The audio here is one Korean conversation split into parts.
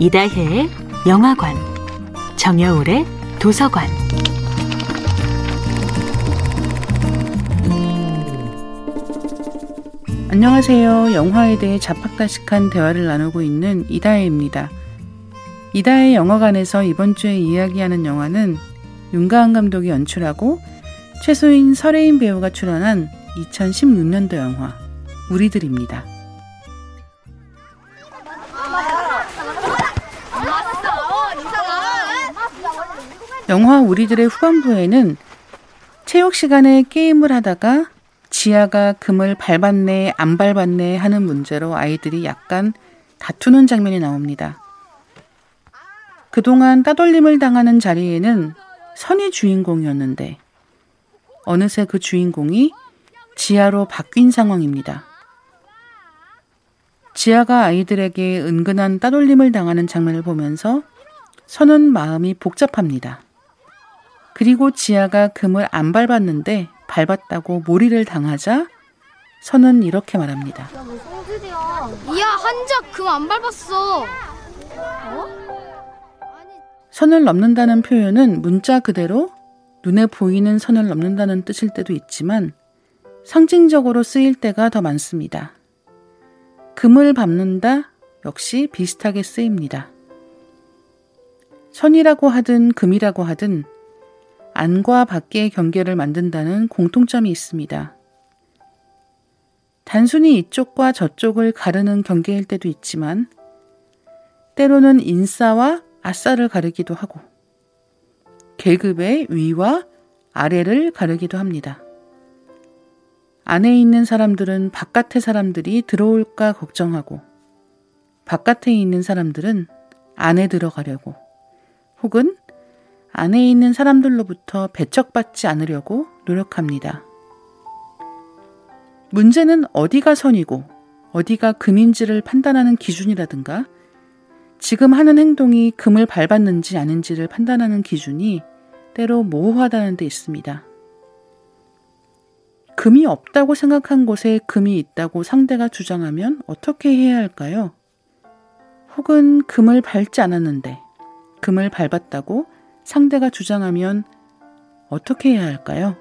이다혜의 영화관, 정여울의 도서관. 안녕하세요. 영화에 대해 자팍다식한 대화를 나누고 있는 이다혜입니다. 이다혜 영화관에서 이번 주에 이야기하는 영화는 윤가은 감독이 연출하고 최소인 설혜인 배우가 출연한 2016년도 영화 우리들입니다. 영화 우리들의 후반부에는 체육 시간에 게임을 하다가 지아가 금을 밟았네, 안 밟았네 하는 문제로 아이들이 약간 다투는 장면이 나옵니다. 그동안 따돌림을 당하는 자리에는 선이 주인공이었는데 어느새 그 주인공이 지아로 바뀐 상황입니다. 지아가 아이들에게 은근한 따돌림을 당하는 장면을 보면서 선은 마음이 복잡합니다. 그리고 지아가 금을 안 밟았는데 밟았다고 몰이를 당하자 선은 이렇게 말합니다. 야 한작 금 안 밟았어. 어? 선을 넘는다는 표현은 문자 그대로 눈에 보이는 선을 넘는다는 뜻일 때도 있지만 상징적으로 쓰일 때가 더 많습니다. 금을 밟는다 역시 비슷하게 쓰입니다. 선이라고 하든 금이라고 하든 안과 밖의 경계를 만든다는 공통점이 있습니다. 단순히 이쪽과 저쪽을 가르는 경계일 때도 있지만 때로는 인싸와 아싸를 가르기도 하고 계급의 위와 아래를 가르기도 합니다. 안에 있는 사람들은 바깥의 사람들이 들어올까 걱정하고 바깥에 있는 사람들은 안에 들어가려고 혹은 안에 있는 사람들로부터 배척받지 않으려고 노력합니다. 문제는 어디가 선이고 어디가 금인지를 판단하는 기준이라든가 지금 하는 행동이 금을 밟았는지 아닌지를 판단하는 기준이 때로 모호하다는 데 있습니다. 금이 없다고 생각한 곳에 금이 있다고 상대가 주장하면 어떻게 해야 할까요? 혹은 금을 밟지 않았는데 금을 밟았다고 상대가 주장하면 어떻게 해야 할까요?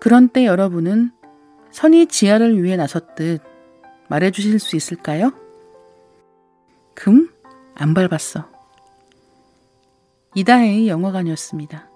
그런 때 여러분은 선이 지하를 위해 나섰듯 말해 주실 수 있을까요? 금 안 밟았어. 이다혜의 영화관이었습니다.